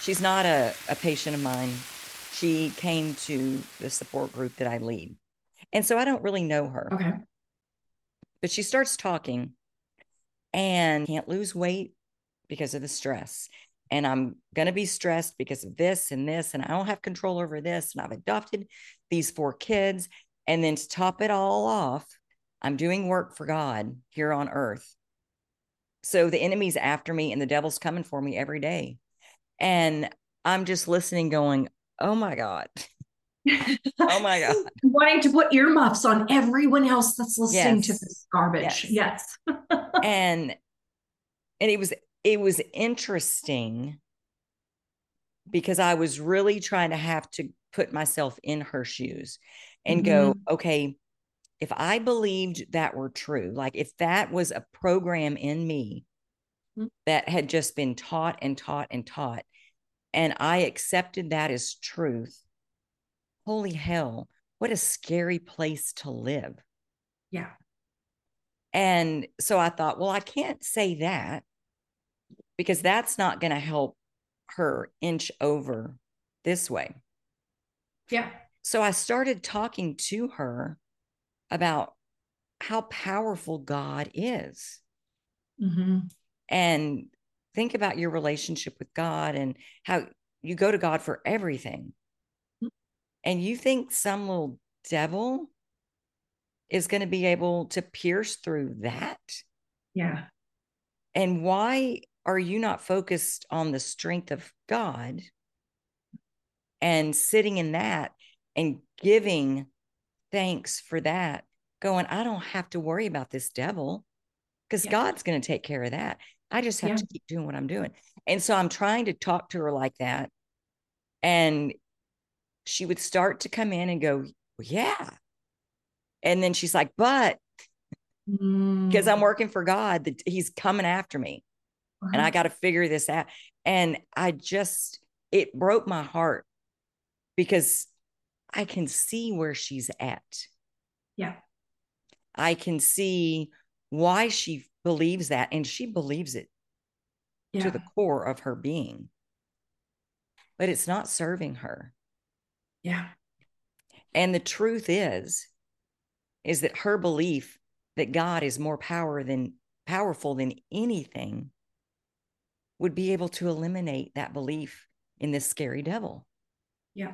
She's not a, a patient of mine. She came to the support group that I lead. And so I don't really know her. Okay. But she starts talking and can't lose weight because of the stress. And I'm going to be stressed because of this and this. And I don't have control over this. And I've adopted these four kids. And then to top it all off, I'm doing work for God here on earth. So the enemy's after me and the devil's coming for me every day. And I'm just listening, going, oh my God. oh my God. Wanting to put earmuffs on everyone else that's listening yes. to this garbage. Yes. yes. and and it was it was interesting because I was really trying to have to put myself in her shoes and mm-hmm. go, okay, if I believed that were true, like if that was a program in me mm-hmm. that had just been taught and taught and taught, and I accepted that as truth, holy hell, what a scary place to live. Yeah. And so I thought, well, I can't say that because that's not going to help her inch over this way. Yeah. So I started talking to her about how powerful God is. Mm-hmm. And think about your relationship with God and how you go to God for everything. Mm-hmm. And you think some little devil is going to be able to pierce through that? Yeah. And why are you not focused on the strength of God and sitting in that and giving thanks for that? Going, I don't have to worry about this devil because yeah. God's going to take care of that. I just have yeah. to keep doing what I'm doing. And so I'm trying to talk to her like that. And she would start to come in and go, well, Yeah. And then she's like, But because mm. I'm working for God, that He's coming after me and I uh-huh. got to figure this out. And I just, it broke my heart because I can see where she's at. Yeah. I can see why she believes that, and she believes it yeah. to the core of her being. But it's not serving her. Yeah. And the truth is, is that her belief that God is more power than powerful than anything would be able to eliminate that belief in this scary devil. Yeah.